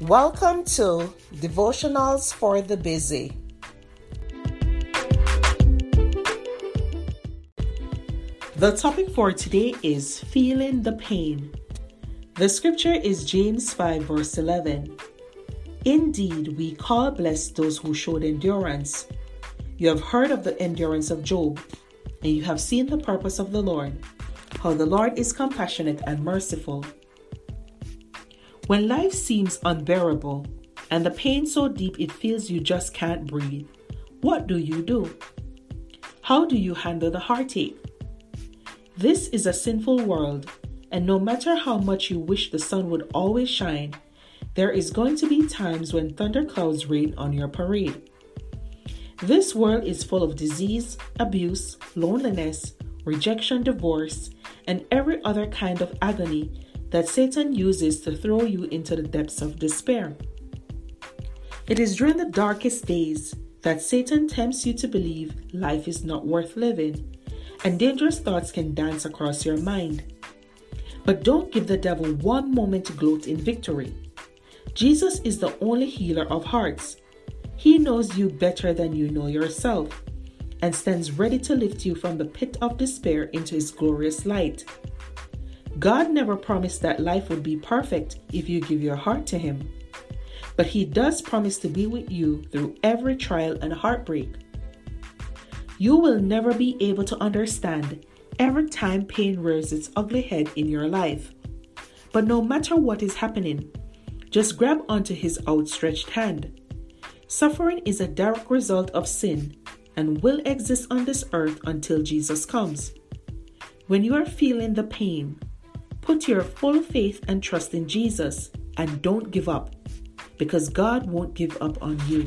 Welcome to Devotionals for the Busy. The topic for today is feeling the pain. The scripture is James 5, verse 11. Indeed, we call blessed those who showed endurance. You have heard of the endurance of Job, and you have seen the purpose of the Lord, how the Lord is compassionate and merciful when life seems unbearable and the pain so deep it feels you just can't breathe, what do you do? How do you handle the heartache? This is a sinful world, and no matter how much you wish the sun would always shine, there is going to be times when thunderclouds rain on your parade. This world is full of disease, abuse, loneliness, rejection, divorce, and every other kind of agony that Satan uses to throw you into the depths of despair. It is during the darkest days that Satan tempts you to believe life is not worth living, and dangerous thoughts can dance across your mind. But don't give the devil one moment to gloat in victory. Jesus is the only healer of hearts. He knows you better than you know yourself and stands ready to lift you from the pit of despair into his glorious light. God never promised that life would be perfect if you give your heart to Him. But He does promise to be with you through every trial and heartbreak. You will never be able to understand every time pain rears its ugly head in your life. But no matter what is happening, just grab onto His outstretched hand. Suffering is a direct result of sin and will exist on this earth until Jesus comes. When you are feeling the pain, Put your full faith and trust in Jesus and don't give up because God won't give up on you.